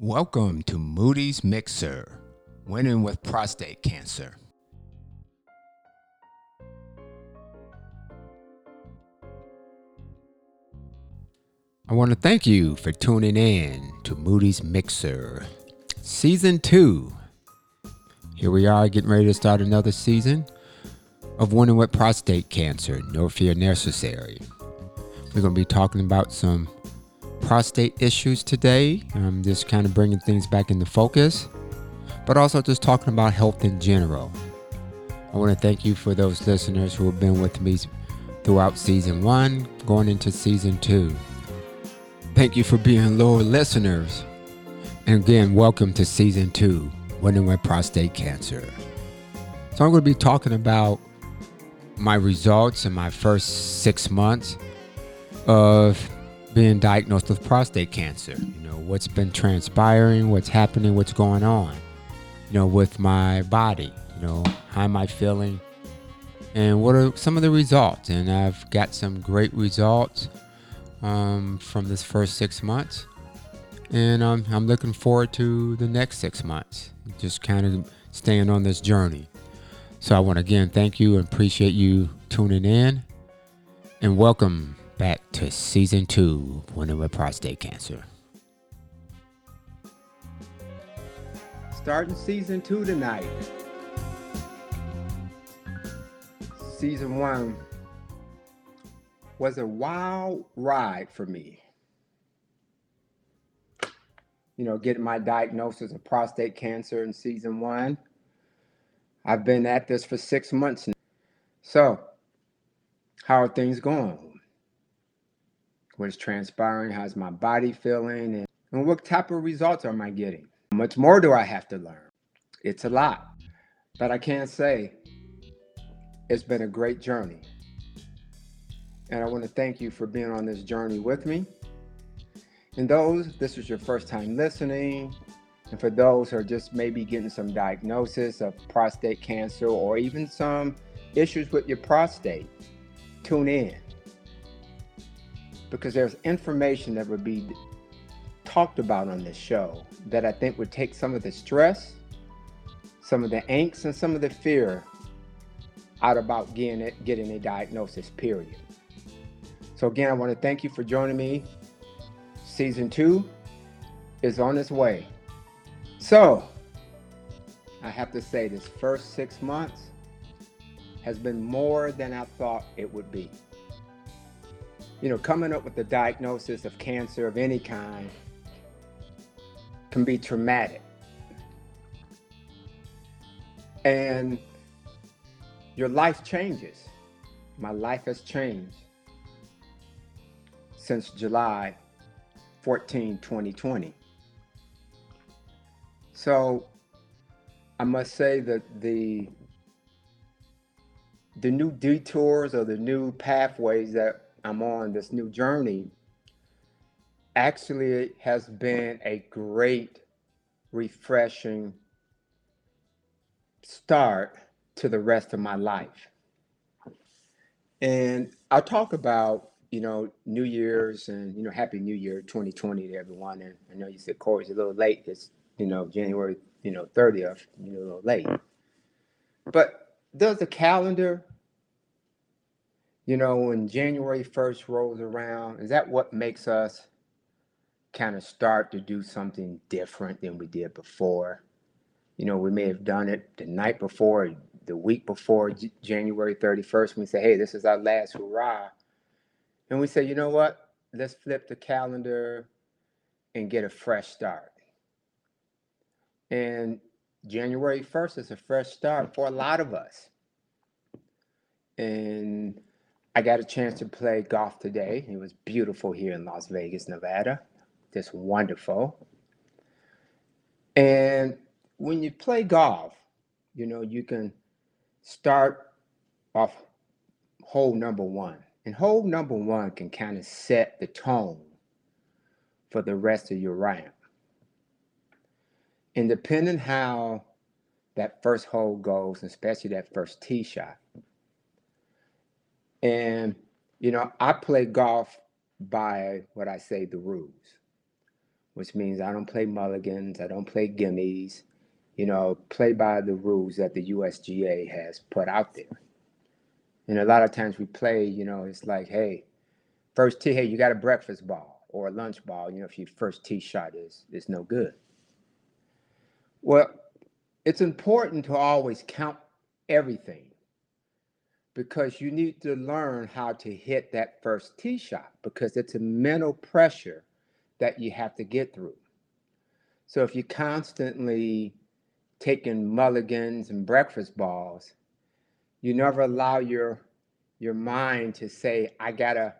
Welcome to Moody's Mixer, winning with prostate cancer. I want to thank you for tuning in to Moody's Mixer, Season 2. Here we are getting ready to start another season of Winning with Prostate Cancer, No Fear Necessary. We're going to be talking about some prostate issues today. I'm just kind of bringing things back into focus, but also just talking about health in general. I want to thank you for those listeners who have been with me throughout season one, going into season two. Thank you for being loyal listeners. And again, welcome to season two, Winning with Prostate Cancer. So I'm going to be talking about my results in my first six months of being diagnosed with prostate cancer. You know, what's been transpiring, what's happening, what's going on, you know, with my body, you know, how am I feeling, and what are some of the results. And I've got some great results um, from this first six months. And um, I'm looking forward to the next six months, just kind of staying on this journey. So I want to again thank you and appreciate you tuning in and welcome back to season two Winning with Prostate Cancer. Starting season two tonight. Season one was a wild ride for me. You know, getting my diagnosis of prostate cancer in season one. I've been at this for six months now. So, how are things going? What's transpiring, how's my body feeling, and, and what type of results am I getting? How much more do I have to learn? It's a lot, but I can't say it's been a great journey. And I want to thank you for being on this journey with me. And those, this is your first time listening, and for those who are just maybe getting some diagnosis of prostate cancer or even some issues with your prostate, tune in because there's information that would be talked about on this show that I think would take some of the stress, some of the angst, and some of the fear out about getting it, getting a diagnosis, period. So again, I want to thank you for joining me. Season two is on its way. So I have to say this first six months has been more than I thought it would be you know, coming up with the diagnosis of cancer of any kind can be traumatic. And your life changes. My life has changed since July 14, 2020. So I must say that the the new detours or the new pathways that I'm on this new journey actually has been a great, refreshing start to the rest of my life. And I'll talk about, you know, New Year's and, you know, Happy New Year 2020 to everyone. And I know you said Corey's a little late. It's, you know, January, you know, 30th, you know, a little late. But does the calendar you know, when January 1st rolls around, is that what makes us kind of start to do something different than we did before? You know, we may have done it the night before, the week before January 31st. We say, hey, this is our last hurrah. And we say, you know what? Let's flip the calendar and get a fresh start. And January 1st is a fresh start for a lot of us. And I got a chance to play golf today. It was beautiful here in Las Vegas, Nevada. Just wonderful. And when you play golf, you know, you can start off hole number one. And hole number one can kind of set the tone for the rest of your round. And depending how that first hole goes, especially that first tee shot, and, you know, I play golf by what I say the rules. which means I don't play mulligans, I don't play gimmies, you know, play by the rules that the USGA has put out there. And a lot of times we play, you know, it's like, hey, first tee, hey, you got a breakfast ball or a lunch ball, you know, if your first tee shot is is no good. Well, it's important to always count everything because you need to learn how to hit that first tee shot because it's a mental pressure that you have to get through. So if you're constantly taking mulligans and breakfast balls, you never allow your your mind to say, I gotta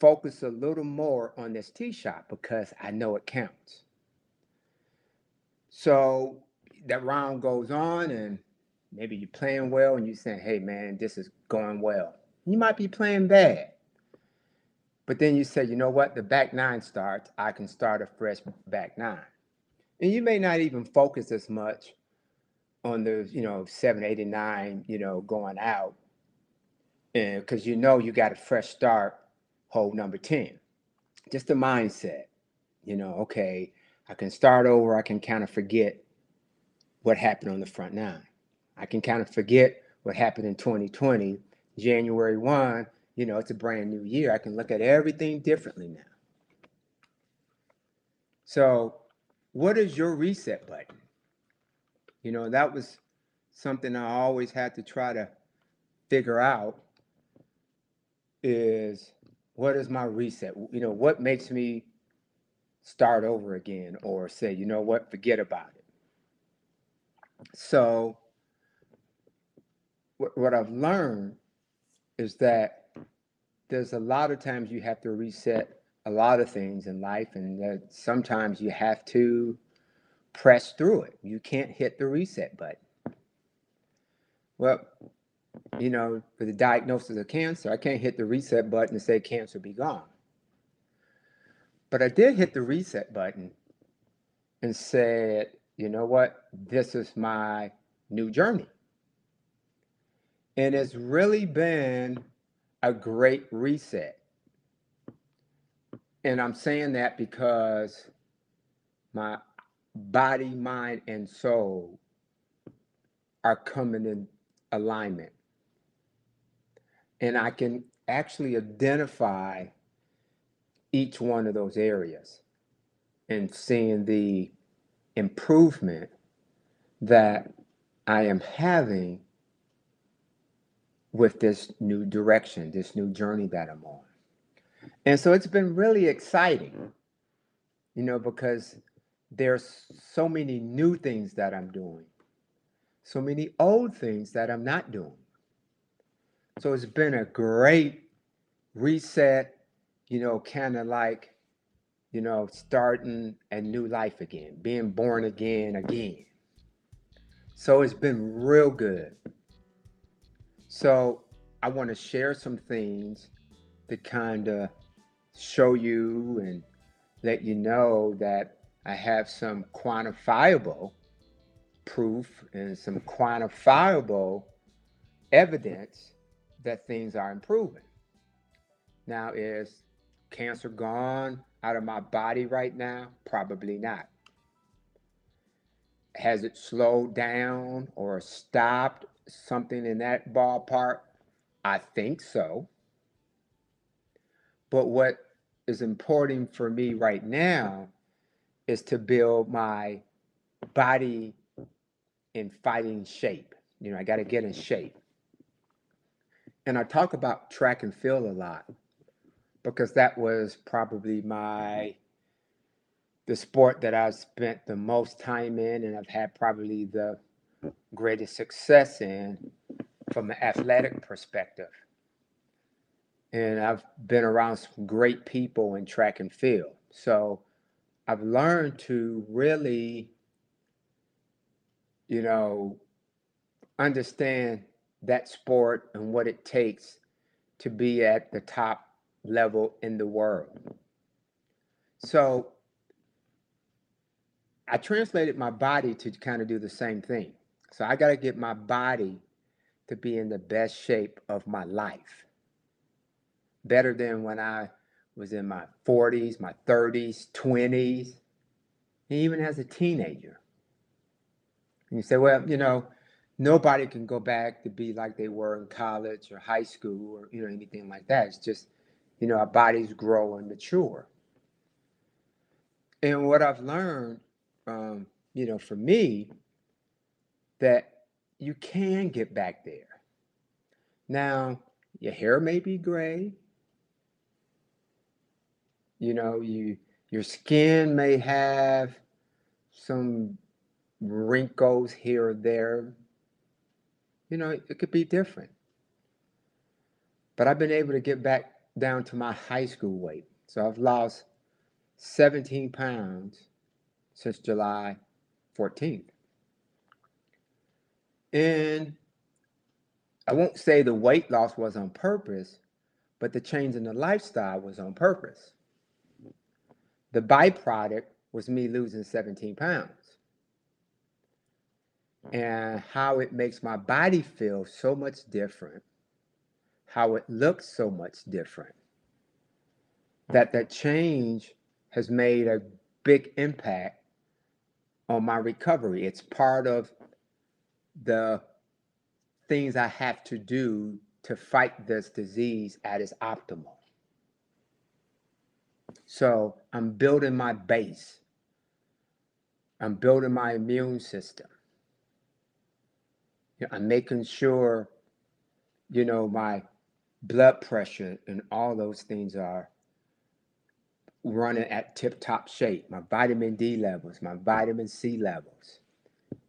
focus a little more on this tee shot because I know it counts. So that round goes on and maybe you're playing well and you're saying, hey man, this is going well. You might be playing bad. But then you say, you know what, the back nine starts, I can start a fresh back nine. And you may not even focus as much on the, you know, seven, eight, and nine, you know, going out. And because you know you got a fresh start, hole number 10. Just the mindset, you know, okay, I can start over, I can kind of forget what happened on the front nine. I can kind of forget what happened in 2020, January 1, you know, it's a brand new year. I can look at everything differently now. So, what is your reset button? You know, that was something I always had to try to figure out is what is my reset? You know, what makes me start over again or say, you know what, forget about it. So, what, what I've learned is that there's a lot of times you have to reset a lot of things in life, and that sometimes you have to press through it. You can't hit the reset button. Well, you know, for the diagnosis of cancer, I can't hit the reset button and say cancer be gone. But I did hit the reset button and said, you know what? This is my new journey. And it's really been a great reset. And I'm saying that because my body, mind, and soul are coming in alignment. And I can actually identify each one of those areas and seeing the improvement that I am having with this new direction, this new journey that I'm on. And so it's been really exciting, mm-hmm. you know, because there's so many new things that I'm doing, so many old things that I'm not doing. So it's been a great reset, you know, kind of like, you know, starting a new life again, being born again again. So it's been real good. So I want to share some things to kind of show you and let you know that I have some quantifiable proof and some quantifiable evidence that things are improving. Now, is cancer gone out of my body right now? Probably not. Has it slowed down or stopped something in that ballpark? I think so. But what is important for me right now is to build my body in fighting shape. You know, I got to get in shape. And I talk about track and field a lot because that was probably my the sport that I've spent the most time in and I've had probably the greatest success in from an athletic perspective. And I've been around some great people in track and field. So I've learned to really, you know, understand that sport and what it takes to be at the top level in the world. So I translated my body to kind of do the same thing. So I got to get my body to be in the best shape of my life. Better than when I was in my 40s, my 30s, 20s, even as a teenager. And you say, well, you know, nobody can go back to be like they were in college or high school or you know anything like that. It's just, you know, our bodies grow and mature. And what I've learned, um, you know, for me, that you can get back there. Now, your hair may be gray. You know, you your skin may have some wrinkles here or there. You know, it could be different. But I've been able to get back down to my high school weight. So I've lost 17 pounds since July 14th. And I won't say the weight loss was on purpose, but the change in the lifestyle was on purpose. The byproduct was me losing 17 pounds. And how it makes my body feel so much different, how it looks so much different, that that change has made a big impact on my recovery. It's part of the things I have to do to fight this disease at its optimal. So I'm building my base. I'm building my immune system. I'm making sure, you know, my blood pressure and all those things are running at tip top shape. My vitamin D levels, my vitamin C levels.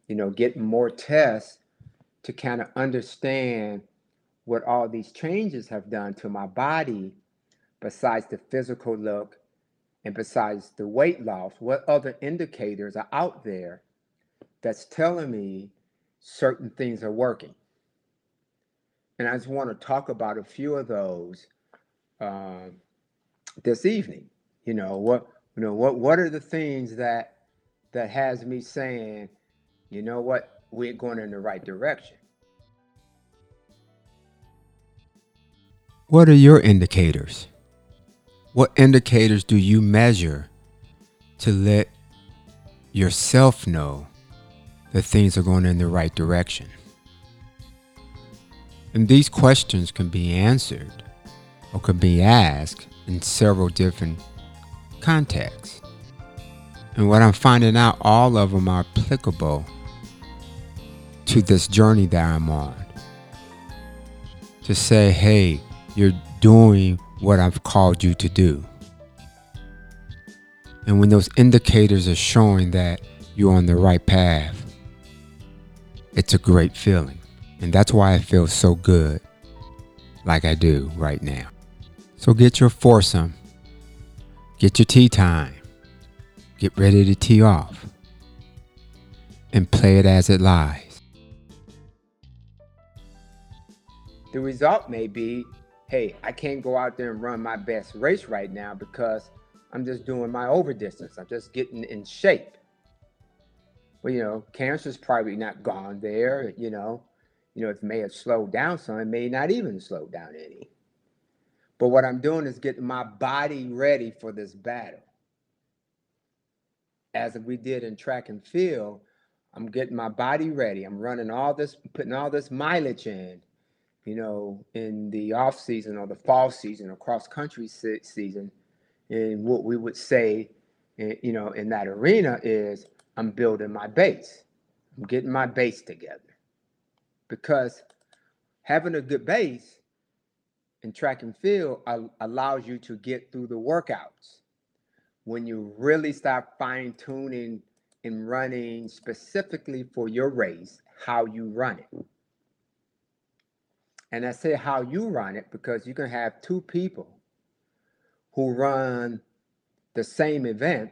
You know, getting more tests to kind of understand what all these changes have done to my body besides the physical look and besides the weight loss, what other indicators are out there that's telling me certain things are working? And I just want to talk about a few of those um, this evening. You know what? You know what? What are the things that that has me saying, you know what, we're going in the right direction? What are your indicators? What indicators do you measure to let yourself know that things are going in the right direction? And these questions can be answered or can be asked in several different contexts. And what I'm finding out, all of them are applicable to this journey that I'm on. To say, hey, you're doing what I've called you to do. And when those indicators are showing that you're on the right path, it's a great feeling. And that's why I feel so good like I do right now. So get your foursome, get your tee time, get ready to tee off, and play it as it lies. The result may be hey, I can't go out there and run my best race right now because I'm just doing my over distance. I'm just getting in shape. Well, you know, cancer's probably not gone there. You know, you know, it may have slowed down some. It may not even slow down any. But what I'm doing is getting my body ready for this battle. As we did in track and field, I'm getting my body ready. I'm running all this, putting all this mileage in you know, in the off season or the fall season or cross country season, and what we would say, eh, you know, in that arena is I'm building my base. I'm getting my base together. Because having a good base in track and field allows you to get through the workouts. When you really start fine tuning and running specifically for your race, how you run it. And I say how you run it because you can have two people who run the same event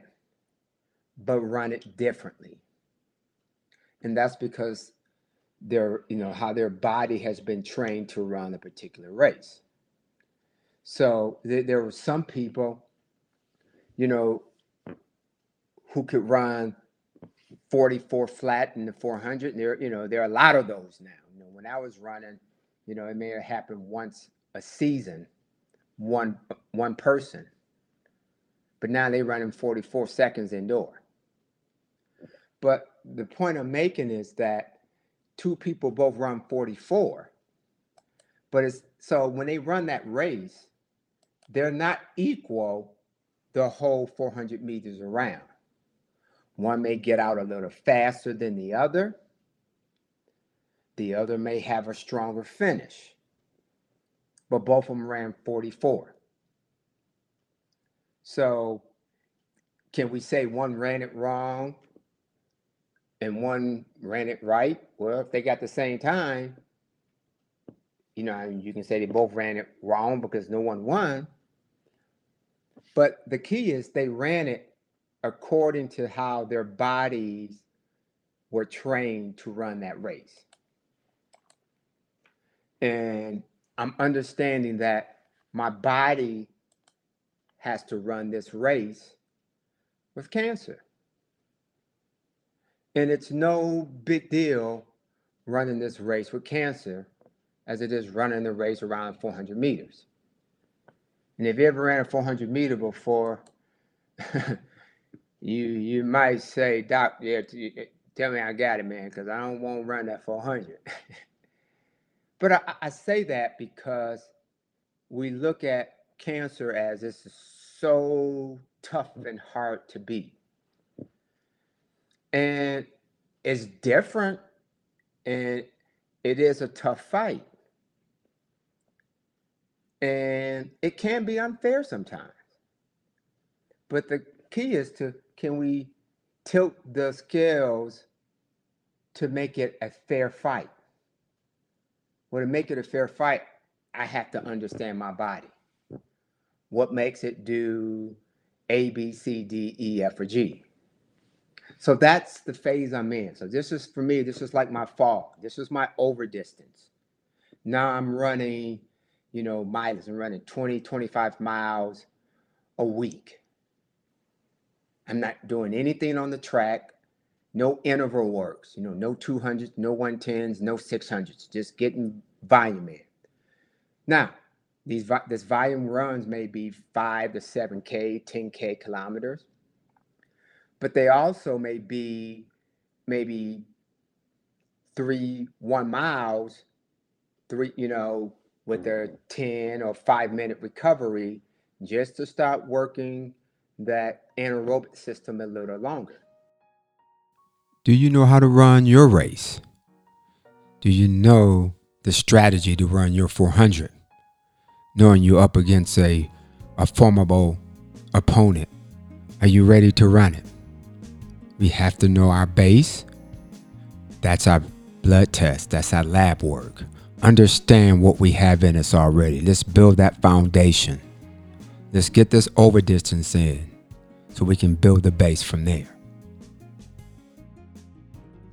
but run it differently. And that's because their, you know, how their body has been trained to run a particular race. So th- there were some people, you know, who could run 44 flat in the 400. And there, you know, there are a lot of those now. You know, when I was running you know, it may have happened once a season, one one person. but now they're running 44 seconds indoor. But the point I'm making is that two people both run 44. But it's so when they run that race, they're not equal the whole 400 meters around. One may get out a little faster than the other. The other may have a stronger finish. But both of them ran 44. So can we say one ran it wrong and one ran it right? Well, if they got the same time, you know, you can say they both ran it wrong because no one won. But the key is they ran it according to how their bodies were trained to run that race. And I'm understanding that my body has to run this race with cancer. And it's no big deal running this race with cancer as it is running the race around 400 meters. And if you ever ran a 400 meter before, you you might say, Doc, yeah, tell me I got it, man, because I don't want to run that 400. but I, I say that because we look at cancer as it's so tough and hard to beat. And it's different and it is a tough fight. And it can be unfair sometimes. But the key is to can we tilt the scales to make it a fair fight? Well, to make it a fair fight, I have to understand my body. What makes it do A, B, C, D, E, F, or G? So that's the phase I'm in. So this is for me, this is like my fall. This is my over distance. Now I'm running you know, miles. I'm running 20, 25 miles a week. I'm not doing anything on the track. No interval works, you know, no 200s, no 110s, no 600s, just getting volume in. Now, these this volume runs may be 5 to 7k, 10k kilometers. But they also may be maybe 3 1 miles, 3, you know, with their mm-hmm. 10 or 5 minute recovery just to start working that anaerobic system a little longer. Do you know how to run your race? Do you know the strategy to run your 400? Knowing you're up against a, a formidable opponent, are you ready to run it? We have to know our base. That's our blood test, that's our lab work understand what we have in us already. Let's build that foundation. Let's get this over distance in so we can build the base from there.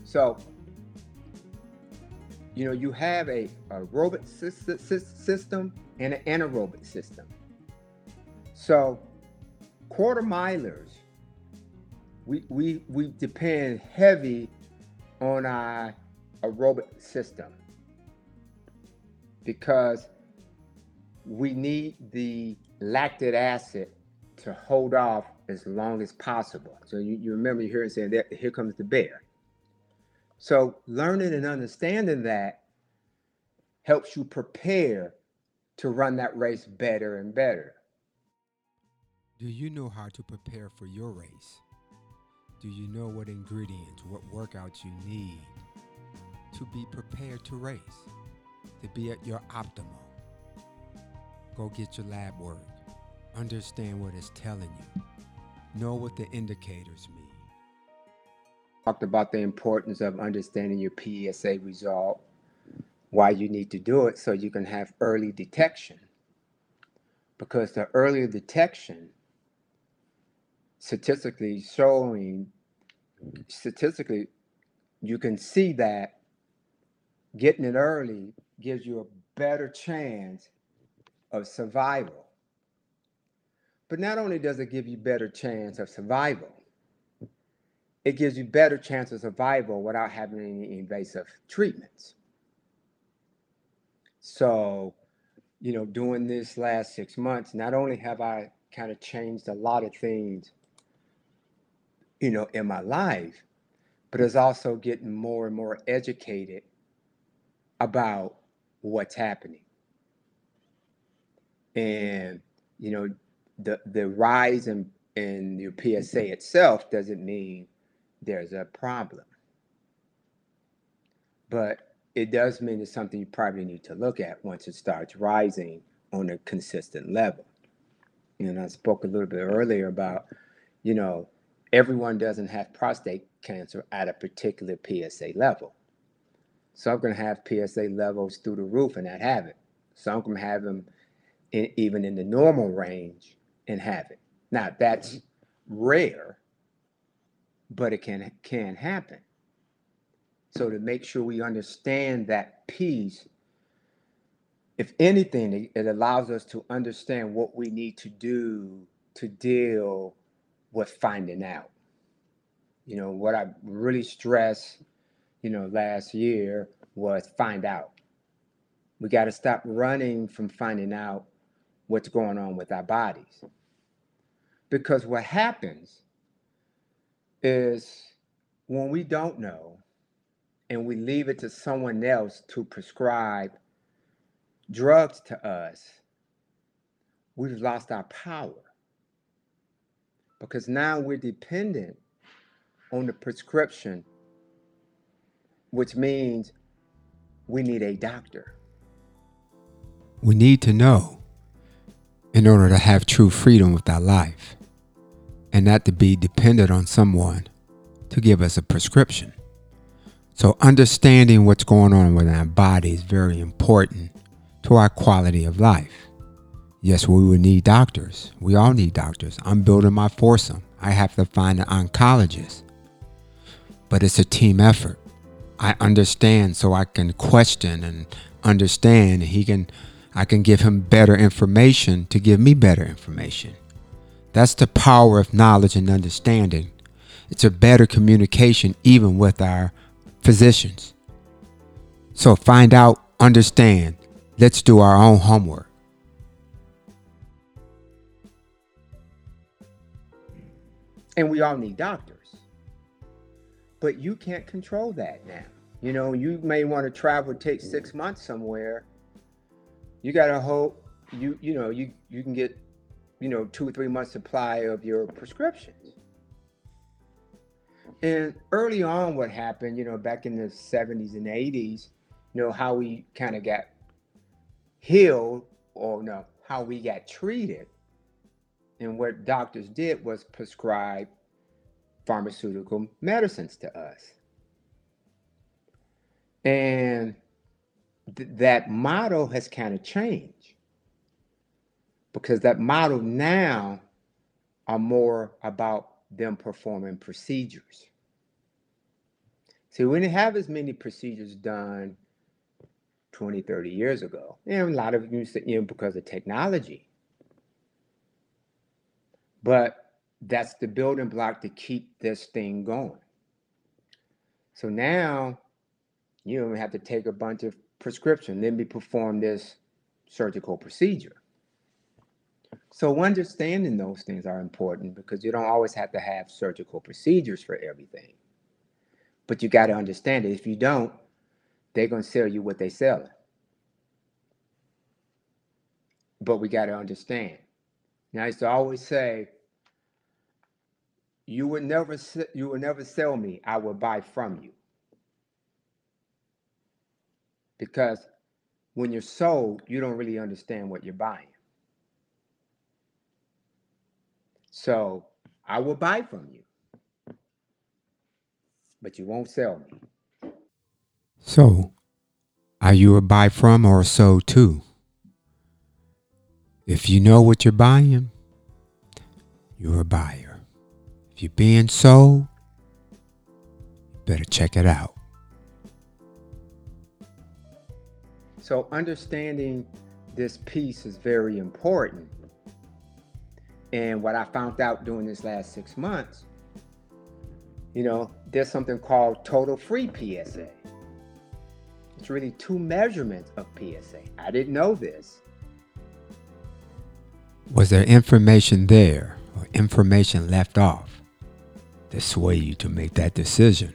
So, you know, you have a aerobic system and an anaerobic system. So, quarter milers, we, we, we depend heavy on our aerobic system because we need the lactic acid to hold off as long as possible. So you, you remember you hearing saying that here comes the bear. So learning and understanding that helps you prepare to run that race better and better. Do you know how to prepare for your race? Do you know what ingredients, what workouts you need to be prepared to race? to be at your optimal. Go get your lab work. Understand what it's telling you. Know what the indicators mean. Talked about the importance of understanding your PSA result, why you need to do it so you can have early detection. Because the earlier detection, statistically showing, statistically, you can see that getting it early gives you a better chance of survival. But not only does it give you better chance of survival, it gives you better chance of survival without having any invasive treatments. So, you know, during this last six months, not only have I kind of changed a lot of things, you know, in my life, but it's also getting more and more educated about what's happening. And, you know, the the rise in, in your PSA itself doesn't mean there's a problem. But it does mean it's something you probably need to look at once it starts rising on a consistent level. And I spoke a little bit earlier about, you know, everyone doesn't have prostate cancer at a particular PSA level. Some can have PSA levels through the roof and not have it. Some can have them in, even in the normal range and have it. Now that's rare, but it can can happen. So to make sure we understand that piece, if anything, it allows us to understand what we need to do to deal with finding out. You know, what I really stressed, you know, last year was find out. We got to stop running from finding out what's going on with our bodies. Because what happens is when we don't know and we leave it to someone else to prescribe drugs to us, we've lost our power. Because now we're dependent on the prescription, which means we need a doctor. We need to know in order to have true freedom with our life and not to be dependent on someone to give us a prescription. So, understanding what's going on with our body is very important to our quality of life. Yes, we will need doctors. We all need doctors. I'm building my foursome. I have to find an oncologist. But it's a team effort. I understand so I can question and understand. He can I can give him better information to give me better information. That's the power of knowledge and understanding. It's a better communication even with our physicians. So find out, understand. Let's do our own homework. And we all need doctors. But you can't control that now. You know, you may want to travel, take six months somewhere. You gotta hope you you know you you can get you know two or three months supply of your prescriptions. And early on, what happened, you know, back in the 70s and 80s, you know, how we kind of got healed, or no, how we got treated. And what doctors did was prescribe pharmaceutical medicines to us. And th- that model has kind of changed because that model now are more about them performing procedures. See, we didn't have as many procedures done 20, 30 years ago. And a lot of you know, because of technology. But that's the building block to keep this thing going. So now you don't have to take a bunch of prescription, then we perform this surgical procedure. So understanding those things are important because you don't always have to have surgical procedures for everything. But you got to understand it. If you don't, they're going to sell you what they sell. But we got to understand. Now, I used to always say, you would never you would never sell me. I will buy from you. Because when you're sold, you don't really understand what you're buying. So I will buy from you, but you won't sell me. So, are you a buy from or a sold to? If you know what you're buying, you're a buyer. If you're being sold, better check it out. So, understanding this piece is very important and what I found out during this last six months, you know, there's something called total free PSA. It's really two measurements of PSA. I didn't know this. Was there information there or information left off to sway you to make that decision?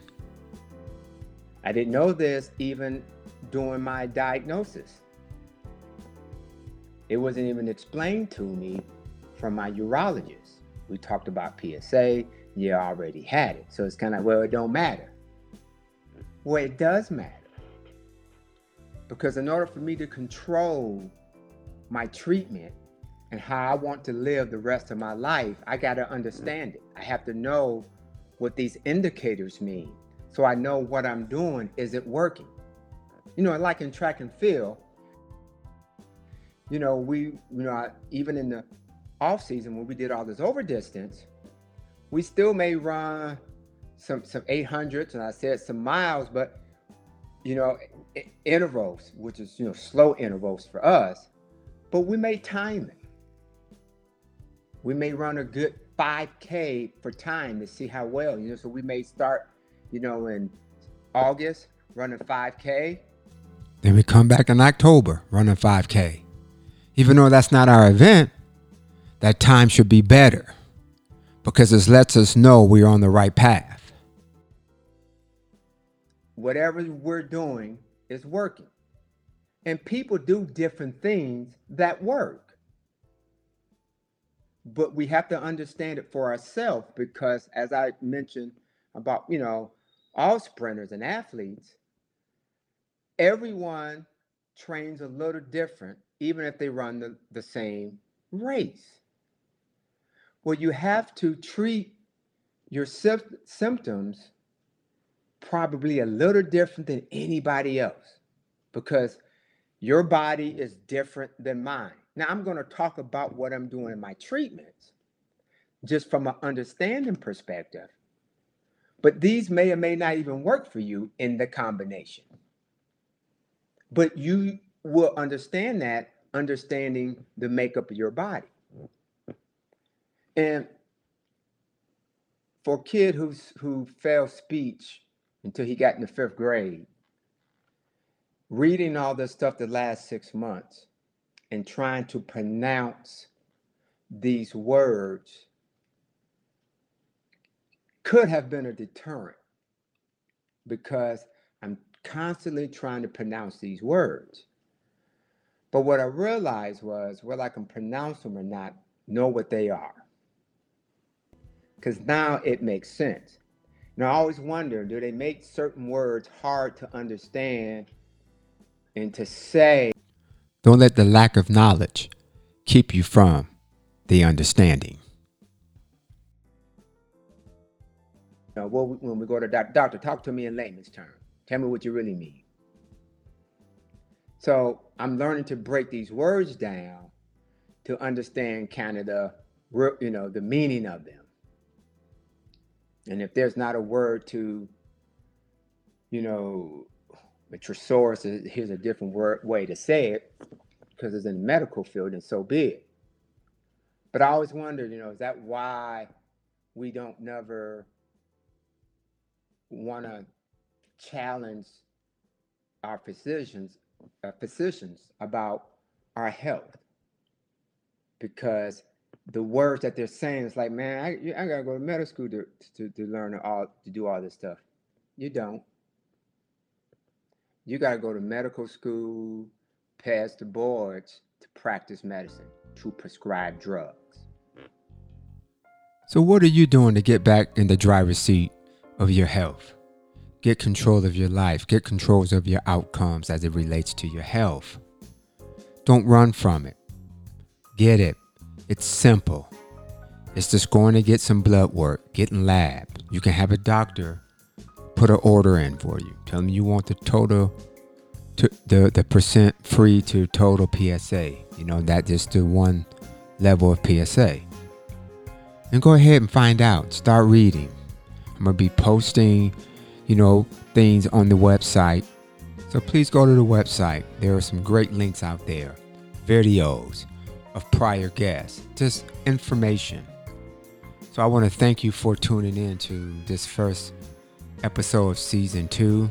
I didn't know this even during my diagnosis. It wasn't even explained to me from my urologist. We talked about PSA, you already had it. So it's kind of, well, it don't matter. Well, it does matter. Because in order for me to control my treatment and how I want to live the rest of my life, I got to understand it. I have to know what these indicators mean so I know what I'm doing. Is it working? You know, like in track and field, you know, we, you know, even in the off season when we did all this over distance, we still may run some some 800s and I said some miles, but you know, intervals, which is you know slow intervals for us, but we may time it. We may run a good 5K for time to see how well, you know. So we may start, you know, in August running 5K. Then we come back in October running 5K. Even though that's not our event, that time should be better because this lets us know we're on the right path. Whatever we're doing is working. And people do different things that work. But we have to understand it for ourselves because, as I mentioned about, you know, all sprinters and athletes, everyone trains a little different, even if they run the, the same race. Well, you have to treat your symptoms probably a little different than anybody else because your body is different than mine. Now, I'm going to talk about what I'm doing in my treatments just from an understanding perspective. But these may or may not even work for you in the combination. But you will understand that understanding the makeup of your body. And for a kid who's who failed speech until he got in the fifth grade, reading all this stuff the last six months and trying to pronounce these words could have been a deterrent because I'm constantly trying to pronounce these words. But what I realized was whether I can pronounce them or not, know what they are because now it makes sense. And I always wonder do they make certain words hard to understand and to say? Don't let the lack of knowledge keep you from the understanding. Know, when we go to doctor, doctor, talk to me in layman's terms. Tell me what you really mean. So I'm learning to break these words down to understand kind of the, you know, the meaning of them. And if there's not a word to, you know, a thesaurus, here's a different word way to say it, because it's in the medical field, and so be it. But I always wondered, you know, is that why we don't never want to challenge our physicians, uh, physicians about our health? Because the words that they're saying. It's like, man, I, I gotta go to medical school to, to, to learn all to do all this stuff. You don't. You gotta go to medical school, pass the boards to practice medicine, to prescribe drugs. So, what are you doing to get back in the driver's seat of your health? Get control of your life, get controls of your outcomes as it relates to your health. Don't run from it. Get it. It's simple. It's just going to get some blood work, getting lab. You can have a doctor put an order in for you. Tell them you want the total, to, the the percent free to total PSA. You know that just the one level of PSA. And go ahead and find out. Start reading. I'm gonna be posting, you know, things on the website. So please go to the website. There are some great links out there, videos, of prior guests, just information. So I want to thank you for tuning in to this first episode of season two.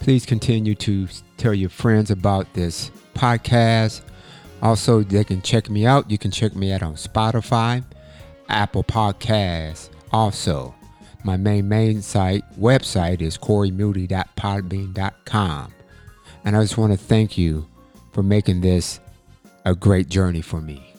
Please continue to tell your friends about this podcast. Also, they can check me out. You can check me out on Spotify, Apple Podcasts. Also, my main main site website is coreymoody.podbean.com. And I just want to thank you for making this a great journey for me.